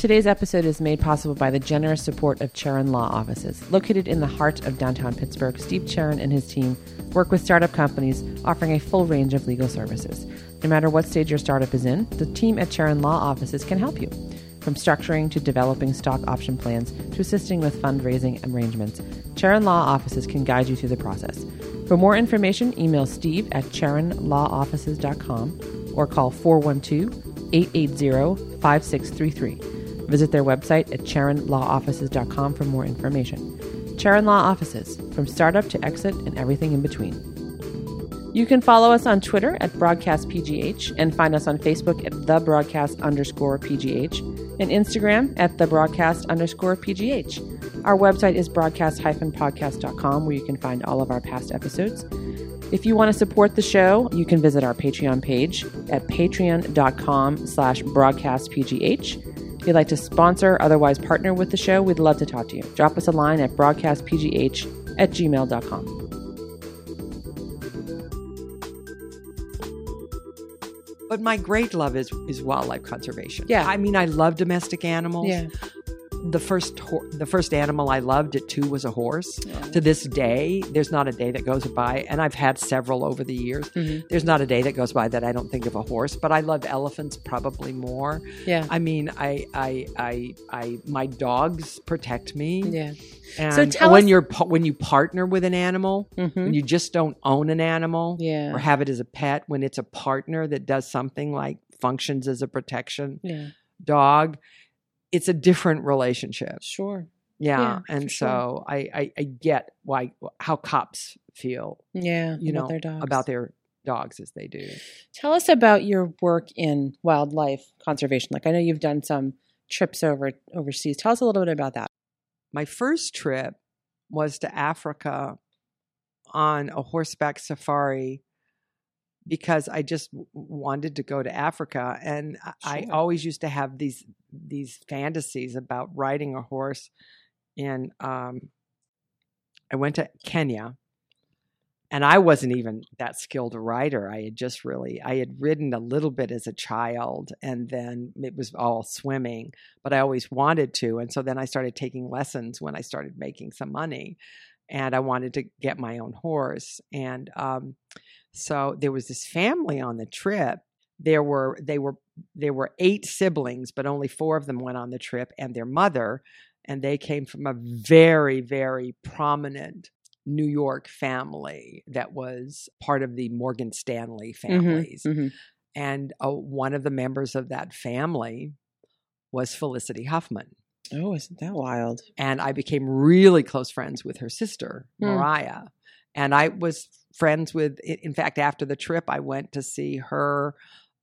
Today's episode is made possible by the generous support of Charon Law Offices. Located in the heart of downtown Pittsburgh, Steve Charon and his team work with startup companies offering a full range of legal services. No matter what stage your startup is in, the team at Charon Law Offices can help you. From structuring to developing stock option plans to assisting with fundraising arrangements, Charon Law Offices can guide you through the process. For more information, email steve at charonlawoffices.com or call 412 880 5633. Visit their website at charonlawoffices.com for more information. Charon Law Offices, from startup to exit and everything in between. You can follow us on Twitter at BroadcastPGH and find us on Facebook at the broadcast underscore PGH and Instagram at the broadcast underscore PGH. Our website is broadcast-podcast.com where you can find all of our past episodes. If you want to support the show, you can visit our Patreon page at patreon.com slash broadcastpgh. If you'd like to sponsor or otherwise partner with the show, we'd love to talk to you. Drop us a line at broadcastpgh at gmail.com. But my great love is is wildlife conservation. Yeah. I mean, I love domestic animals. Yeah. The first hor- the first animal I loved at two was a horse. Yeah. To this day, there's not a day that goes by, and I've had several over the years. Mhm. There's not a day that goes by that I don't think of a horse. But I love elephants probably more. Yeah. I mean, I I I I my dogs protect me. Yeah. And So tell when us- you're when you partner with an animal, Mhm. when you just don't own an animal, Yeah. or have it as a pet when it's a partner that does something like functions as a protection Yeah. dog it's a different relationship Sure. yeah, Yeah, and sure. so I, I i get why how cops feel Yeah. you about know their dogs. about their dogs as they do Tell us about your work in wildlife conservation. Like I know you've done some trips over overseas. Tell us a little bit about that. my first trip was to africa on a horseback safari because I just w- wanted to go to Africa, and I- I always used to have these these fantasies about riding a horse. And um, I went to Kenya, and I wasn't even that skilled a rider. I had just really I had ridden a little bit as a child, and then it was all swimming. But I always wanted to, and so then I started taking lessons when I started making some money, and I wanted to get my own horse, and um, so there was this family on the trip. There were they were there were eight siblings, but only four of them went on the trip, and their mother, and they came from a very very prominent New York family that was part of the Morgan Stanley families, Mhm. and uh, one of the members of that family was Felicity Huffman Oh, isn't that wild? and I became really close friends with her sister, Hmm. Mariah. And I was friends with, in fact, after the trip, I went to see her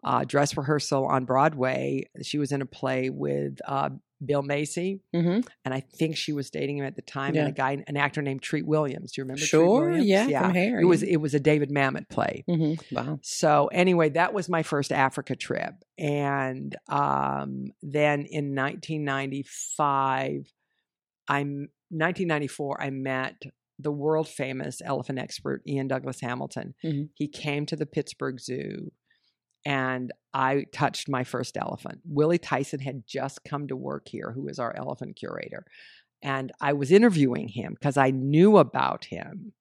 uh, dress rehearsal on Broadway. She was in a play with uh, Bill Macy, Mm-hmm. and I think she was dating him at the time. Yeah. And a guy, an actor named Treat Williams. Do you remember? Treat Sure. Yeah, From Harry. It was it was a David Mamet play. Mm-hmm. Wow. So anyway, that was my first Africa trip, and um, then in 1995, I'm 1994. I met the world famous elephant expert Iain Douglas Hamilton. Mhm. He came to the Pittsburgh Zoo, and I touched my first elephant. Willie Theison had just come to work here, who is our elephant curator, and I was interviewing him because I knew about him.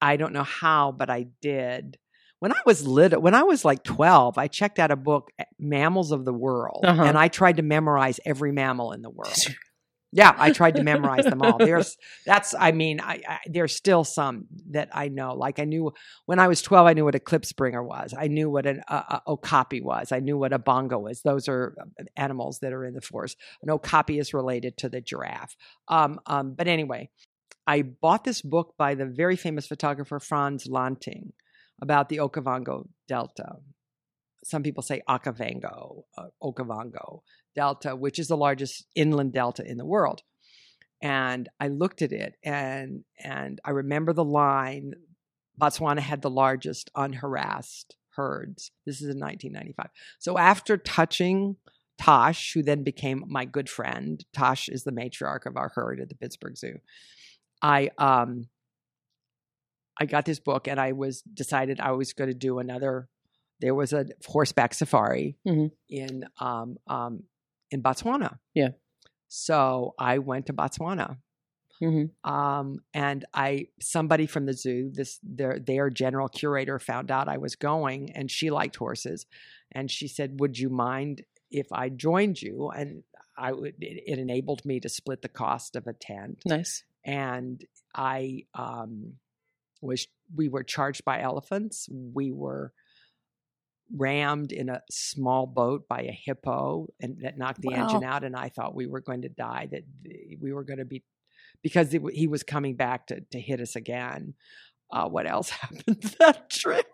I don't know how, but I did when I was little, when I was like 12, I checked out a book, eh, Mammals of the World, Uh-huh. and I tried to memorize every mammal in the world. Yeah, I tried to memorize them all. There's that's I mean, I, I there's still some that I know. Like I knew when I was 12, I knew what a klipspringer was. I knew what an uh, uh, okapi was. I knew what a bongo was. Those are uh, animals that are in the forest. An okapi is related to the giraffe. Um, um, but anyway, I bought this book by the very famous photographer Frans Lanting about the Okavango Delta. Some people say Okavango, uh, Okavango Delta, which is the largest inland delta in the world. And I looked at it and and I remember the line Botswana had the largest unharassed herds. This is in 1995. So after touching Tosh, who then became my good friend, Tosh is the matriarch of our herd at the Pittsburgh Zoo. I um I got this book and I was decided I was going to do another. There was a horseback safari Mhm. in um, um, in Botswana. Yeah. So I went to Botswana. Mm-hmm. Um, and I somebody from the zoo, this their their general curator found out I was going and she liked horses. And she said, Would you mind if I joined you? And I would it, it enabled me to split the cost of a tent. Nice. And I um was we were charged by elephants. We were rammed in a small boat by a hippo and that knocked the Wow. engine out and i thought we were going to die that we were going to be because it, he was coming back to, to hit us again uh, what else happened that trip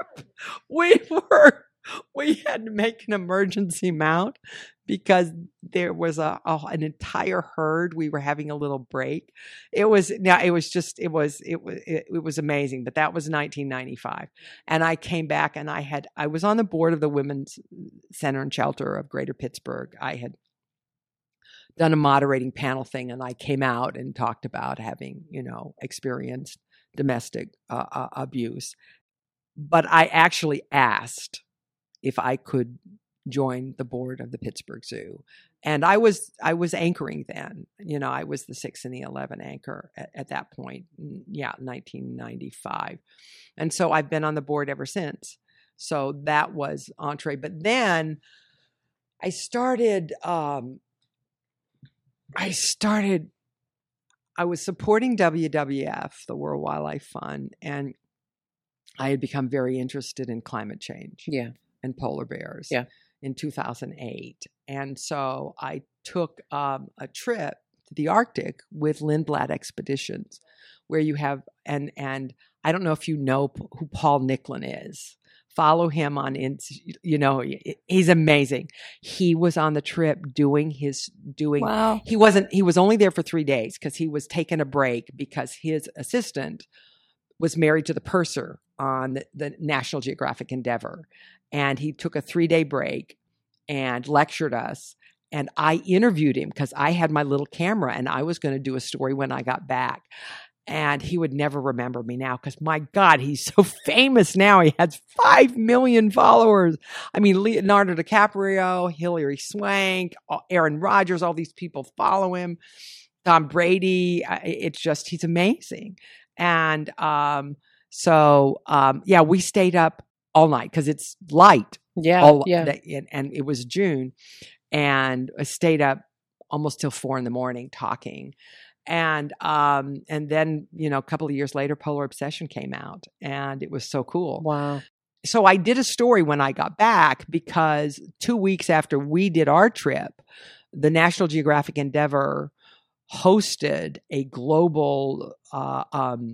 we were we had to make an emergency mount because there was a, a an entire herd. We were having a little break. It was now it was just it was it was it, it was amazing but that was 1995 and i came back and i had i was on the board of the women's center and shelter of greater pittsburgh. I had done a moderating panel thing and i came out and talked about having you know experienced domestic uh, uh, abuse. But i actually asked if i could join the board of the pittsburgh zoo. And i was i was anchoring then you know i was the six and the 11 anchor at, at that point yeah 1995 and so i've been on the board ever since. So that was entree. But then i started um i started i was supporting wwf the world wildlife fund and i had become very interested in climate change. Yeah. And polar bears Yeah. in 2008. And so I took um, a trip to the Arctic with Lindblad Expeditions, where you have and and I don't know if you know who Paul Nicklin is. Follow him on. You know he's amazing. He was on the trip doing his doing Wow. he wasn't he was only there for three days because he was taking a break because his assistant was married to the purser on the, the national geographic endeavor and he took a three day break and lectured us and i interviewed him because i had my little camera and i was going to do a story when i got back. And he would never remember me now because my god he's so famous now. He has 5 million followers. I mean leonardo dicaprio hilary swank aaron rodgers all these people follow him. Tom brady it's just he's amazing. And um so um yeah we stayed up all night because it's light Yeah. all yeah. that- and, and it was June, and I stayed up almost till four in the morning talking, and um and then you know a couple of years later, Polar Obsession came out, and it was so cool. wow. So I did a story when I got back because two weeks after we did our trip, the National Geographic Endeavor hosted a global uh, um,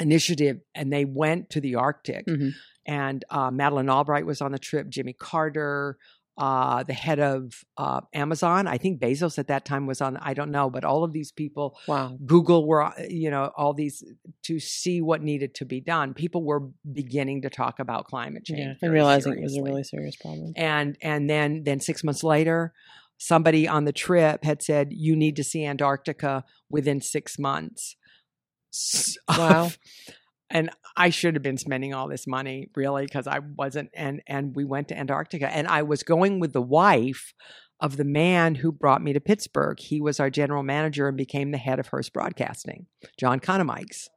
initiative, and they went to the Arctic Mhm. And uh, Madeleine Albright was on the trip. Jimmy Carter, uh, the head of uh, Amazon, I think Bezos at that time was on. I don't know, but all of these people, Wow. Google were, uh, you know, all these to see what needed to be done. People were beginning to talk about climate change Yeah. And realizing it was a really serious problem. and and then then six months later. Somebody on the trip had said, "You need to see Antarctica within six months." Wow. And I should have been spending all this money really because I wasn't and and we went to Antarctica and I was going with the wife of the man who brought me to Pittsburgh. He was our general manager and became the head of Hearst Broadcasting, John Conomikes.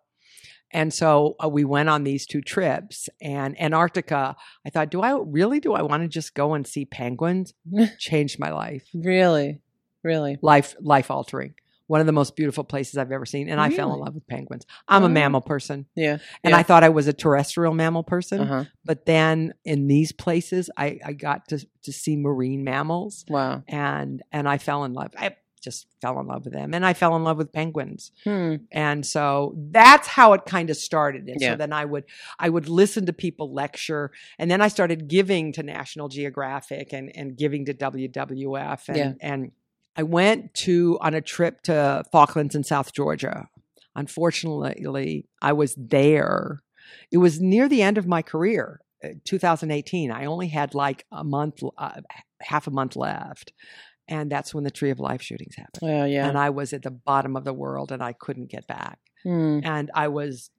And so uh, we went on these two trips and Antarctica, I thought, do I really do I want to just go and see penguins? Changed my life. Really. Really. Life life altering. One of the most beautiful places I've ever seen and I fell in love with penguins. I'm a Oh. mammal person. Yeah. And Yeah. I thought I was a terrestrial mammal person, Uh huh. but then in these places, I, I got to to see marine mammals, Wow. and and I fell in love. I just fell in love with them, and I fell in love with penguins, Hmm. and so that's how it kind of started. And Yeah. so then I would I would listen to people lecture, and then I started giving to National Geographic and and giving to WWF, and Yeah. and I went to on a trip to Falklands in South Georgia. Unfortunately, I was there. It was near the end of my career, uh, 2018. I only had like a month, uh, half a month left. And that's when the Tree of Life shootings happened. Well, yeah. And I was at the bottom of the world and I couldn't get back. Hmm. And I was,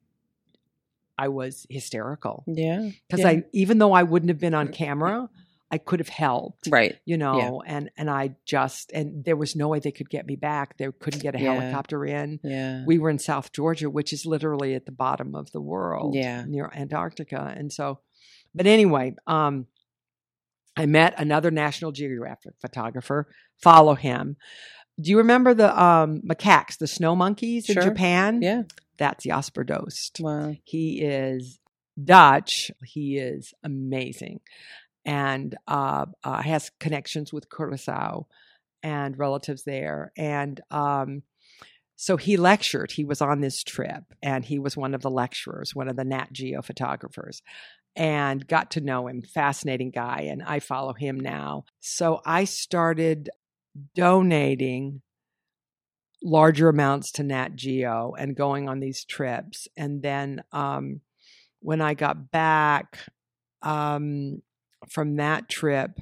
I was hysterical Yeah. because Yeah. I, even though I wouldn't have been on camera, I could have helped. Right. You know, and and I just and there was no way they could get me back. They couldn't get a Yeah. helicopter in. Yeah. We were in South Georgia, which is literally at the bottom of the world, Yeah. near Antarctica. And so, but anyway, um, I met another National Geographic photographer. Follow him. Do you remember the um, macaques, the snow monkeys in Japan? Yeah. That's Jasper Doest. Wow. He is Dutch. He is amazing, and uh, uh, has connections with Curacao and relatives there. And um, so he lectured. He was on this trip, and he was one of the lecturers, one of the Nat Geo photographers, and got to know him. Fascinating guy, and I follow him now. So I started donating larger amounts to Nat Geo and going on these trips. And then um, when I got back um, from that trip,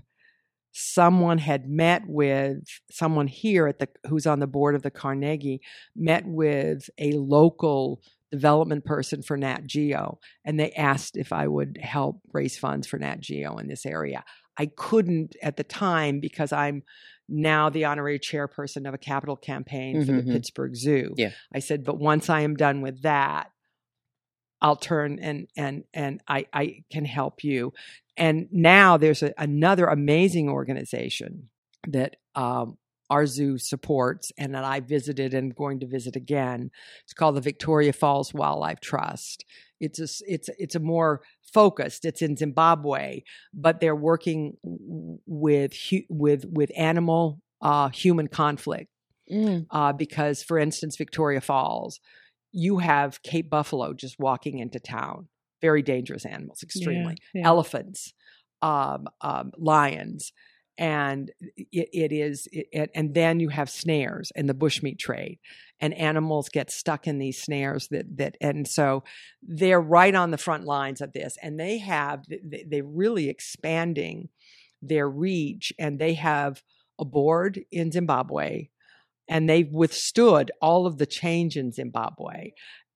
someone had met with someone here at the who's on the board of the Carnegie met with a local development person for Nat Geo and they asked if I would help raise funds for Nat Geo in this area. I couldn't at the time because I'm now the honorary chairperson of a capital campaign for Mhm. the Pittsburgh Zoo. Yeah. I said, but once I am done with that, I'll turn and and and I I can help you. And now there's a, another amazing organization that um, our zoo supports and that I visited and going to visit again. It's called the Victoria Falls Wildlife Trust. It's a it's it's a more focused. It's in Zimbabwe, but they're working with with with animal uh, human conflict Mm. uh, because, for instance, Victoria Falls, you have Cape buffalo just walking into town. Very dangerous animals, extremely. Yeah. Elephants, um, um, lions, and it, it is. It, and then you have snares and the bushmeat trade, and animals get stuck in these snares. That that and so they're right on the front lines of this, and they have they're really expanding their reach, and they have a board in Zimbabwe and they've withstood all of the change in Zimbabwe.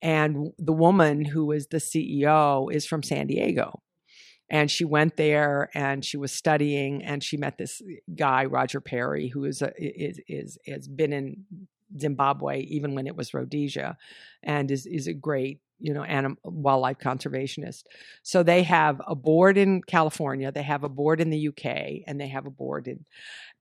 And the woman who is the CEO is from San Diego. And she went there and she was studying and she met this guy, Roger Perry, who is a, is is has been in Zimbabwe even when it was Rhodesia and is is a great, you know, anim- wildlife conservationist. So they have a board in California, they have a board in the UK, and they have a board in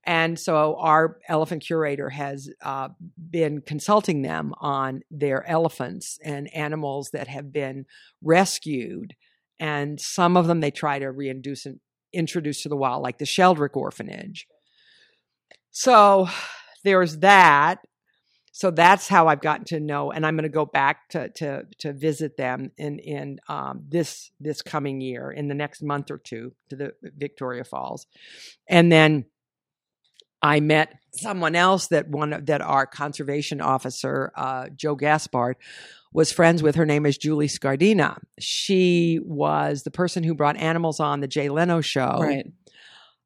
and so our elephant curator has uh, been consulting them on their elephants and animals that have been rescued. And some of them they try to reintroduce and introduce to the wild, like the Sheldrick Orphanage. So there's that. So that's how I've gotten to know, and I'm going to go back to to to visit them in in um, this this coming year in the next month or two to the Victoria Falls, and then I met someone else that one that our conservation officer uh, Joe Gaspard was friends with. Her name is Julie Scardina. She was the person who brought animals on the Jay Leno show Right.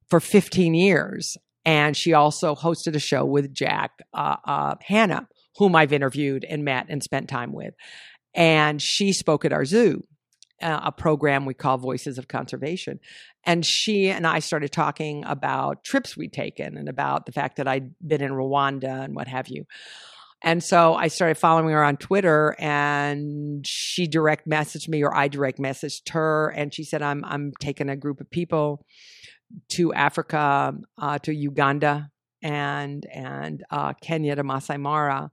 for 15 years. And she also hosted a show with Jack uh, uh, Hanna, whom I've interviewed and met and spent time with. And she spoke at our zoo, uh, a program we call Voices of Conservation. And she and I started talking about trips we'd taken and about the fact that I'd been in Rwanda and what have you. And so I started following her on Twitter and she direct messaged me or I direct messaged her and she said, I'm I'm taking a group of people to Africa, uh, to Uganda and and uh, Kenya to Masai Mara.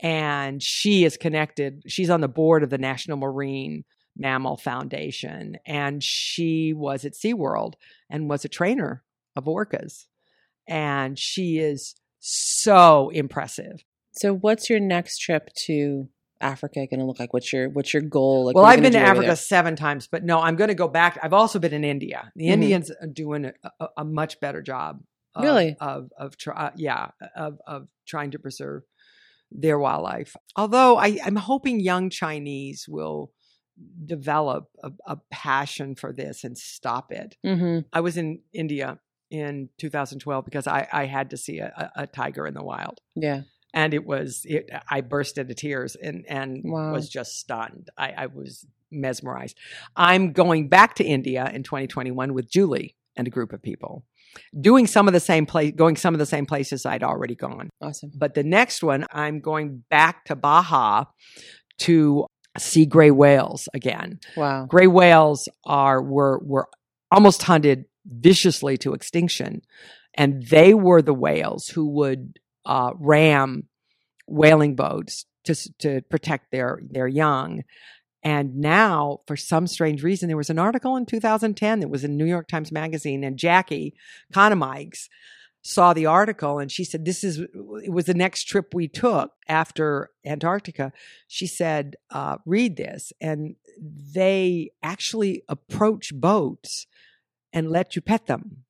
And she is connected. She's on the board of the National Marine Mammal Foundation. And she was at SeaWorld and was a trainer of orcas. And she is so impressive. So, what's your next trip to Africa going to look like? What's your What's your goal? Like, well, what are you I've been to gonna do over Africa seven times, but no, I'm going to go back. I've also been in India. The Mhm. Indians are doing a, a, much better job. Of, Really? Of of try, yeah of of trying to preserve their wildlife. Although I, I'm hoping young Chinese will develop a, a passion for this and stop it. Mhm. I was in India in 2012 because I, I had to see a, a, a tiger in the wild Yeah. and it was it, I burst into tears and and Wow. was just stunned. I, I was mesmerized. I'm going back to India in 2021 with Julie, and a group of people doing some of the same place, going some of the same places I'd already gone. Awesome. But the next one, I'm going back to Baja to see gray whales again. Wow. Gray whales are were were almost hunted viciously to extinction, and they were the whales who would uh, ram whaling boats to to protect their their young. And now, for some strange reason, there was an article in 2010 that was in New York Times Magazine, and Jackie Conomikes saw the article and she said, This is, it was the next trip we took after Antarctica. She said, uh, Read this. And they actually approach boats and let you pet them.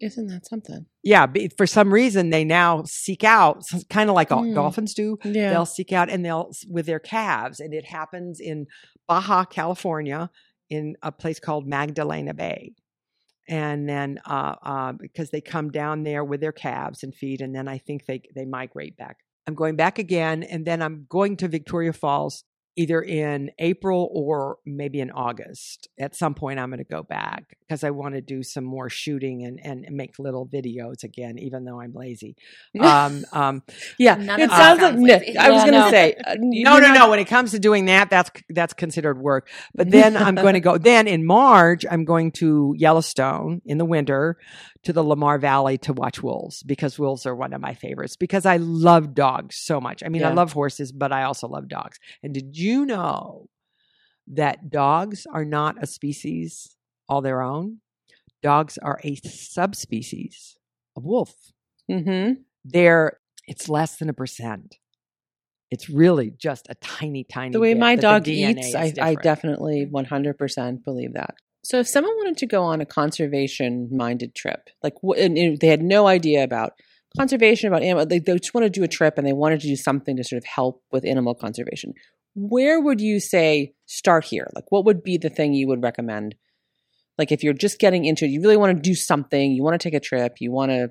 Isn't that something? Yeah, but for some reason, they now seek out, kind of like Hmm. dolphins do, Yeah. they'll seek out and they'll with their calves and it happens in baja california in a place called magdalena bay and then uh, uh, because they come down there with their calves and feed and then i think they they migrate back. I'm going back again and then i'm going to victoria falls either in april or maybe in august at some point i'm going to go back because i want to do some more shooting and, and make little videos again even though i'm lazy um, um, yeah. None it of that sounds like sounds lazy. I was Yeah, going to no. say. uh, you- no, no, no. When it comes to doing that, that's that's considered work. But then I'm going to go. Then in March, I'm going to Yellowstone in the winter to the Lamar Valley to watch wolves because wolves are one of my favorites because I love dogs so much. I mean, I love horses, but I also love dogs. And did you know that dogs are not a species all their own? Dogs are a subspecies of wolf Mm-hmm. there it's less than a percent it's really just a tiny tiny The way my dog eats, I, I definitely 100% believe that. So if someone wanted to go on a conservation minded trip, like they had no idea about conservation, about animal, they, they just want to do a trip and they wanted to do something to sort of help with animal conservation, where would you say start here? Like what would be the thing you would recommend? Like if you're just getting into it, you really want to do something, you want to take a trip, you want to,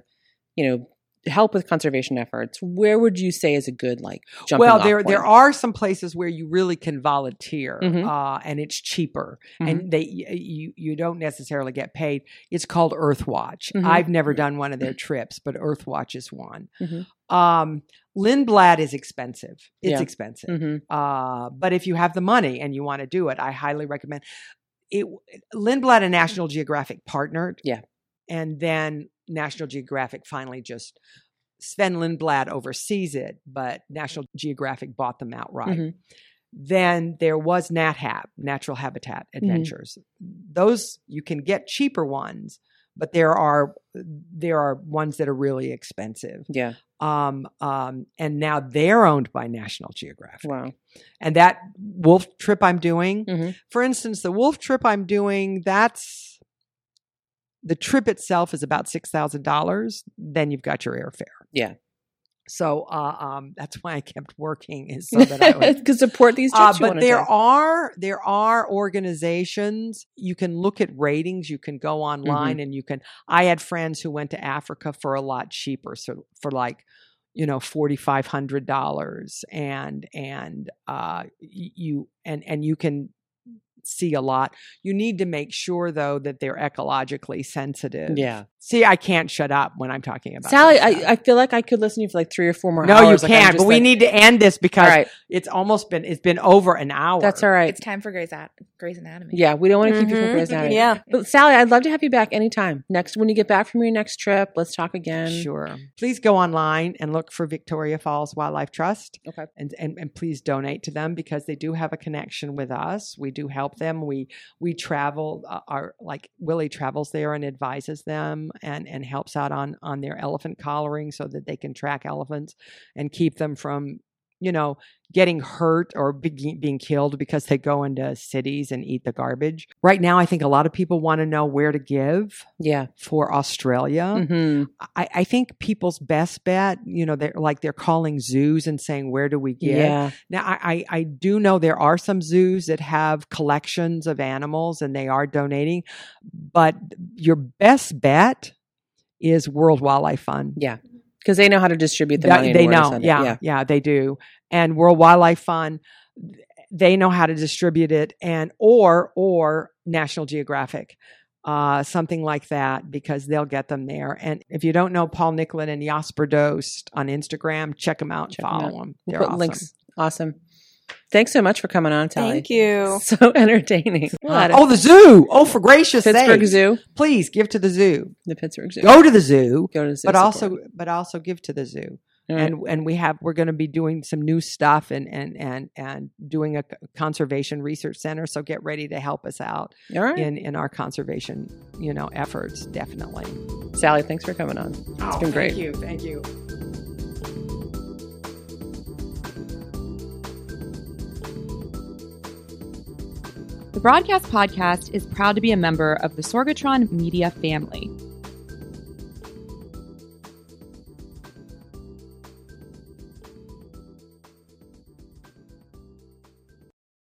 you know, help with conservation efforts, where would you say is a good like jumping well there there are some places where you really can volunteer Mhm. uh, and it's cheaper Mhm. and they you you don't necessarily get paid it's called earthwatch Mhm. i've never done one of their trips but earthwatch is one Mhm. um lindblad is expensive it's Yeah. expensive Mhm. Uh, but if you have the money and you want to do it, I highly recommend it. Lindblad and National Geographic partnered. Yeah. And then National Geographic finally just, Sven Lindblad oversees it, but National Geographic bought them outright. Mhm. Then there was NatHab, Natural Habitat Mm-hmm. Adventures. Those you can get cheaper ones, but there are there are ones that are really expensive. Yeah. Um, um, and now they're owned by National Geographic. Wow. And that wolf trip I'm doing, Mhm. for instance, the wolf trip I'm doing, that's the trip itself is about six thousand dollars. Then you've got your airfare. Yeah. So uh, um, that's why I kept working is so that I Could support these uh, but there take. are there are organizations you can look at ratings you can go online Mm-hmm. and you can i had friends who went to africa for a lot cheaper so for like you know forty five hundred dollars and and uh you and and you can see a lot you need to make sure though that they're ecologically sensitive Yeah. see i can't shut up when i'm talking about Sally, this. I, I feel like I could listen to you for like three or four more hours. no hours. you Like, can't just but we need to end this because right. it's almost been it's been over an hour That's all right. It's time for Grey's, At- Grey's Anatomy. Yeah, we don't want to keep you from Mhm. Grey's Anatomy. Yeah. But Sally, I'd love to have you back anytime. Next, when you get back from your next trip, let's talk again. Sure. Please go online and look for Victoria Falls Wildlife Trust. Okay. And, and and please donate to them because they do have a connection with us. We do help them. We we travel. Uh, our like Willie travels there and advises them and and helps out on on their elephant collaring so that they can track elephants and keep them from you know getting hurt or be, being killed because they go into cities and eat the garbage. Right now, I think a lot of people want to know where to give Yeah. for Australia. hmm I, I think people's best bet, you know, they're like they're calling zoos and saying, where do we give? Yeah. Now, I, I, I do know there are some zoos that have collections of animals and they are donating, but your best bet is World Wildlife Fund. Yeah. Because they know how to distribute the That- money. they know, yeah, yeah. yeah, they do. And World Wildlife Fund, they know how to distribute it, and or or National Geographic. uh, something like that, because they'll get them there. And if you don't know Paul Nicklin and Jasper Doest on Instagram, check them out and Check follow out. them. We'll They're put awesome. links. Awesome. Thanks so much for coming on, Tally. Thank you. So entertaining. What? Oh, the zoo! Oh, for gracious Pittsburgh sake! Zoo. Please give to the zoo. The Pittsburgh Zoo. Go to the zoo, Go to the zoo. but support. also but also give to the zoo. All right. and and we have we're going to be doing some new stuff and and and and doing a conservation research center so get ready to help us out all right. in in our conservation you know efforts definitely Sally, thanks for coming on. It's oh, been great. thank you thank you The Broadcast Podcast is proud to be a member of the Sorgatron Media family.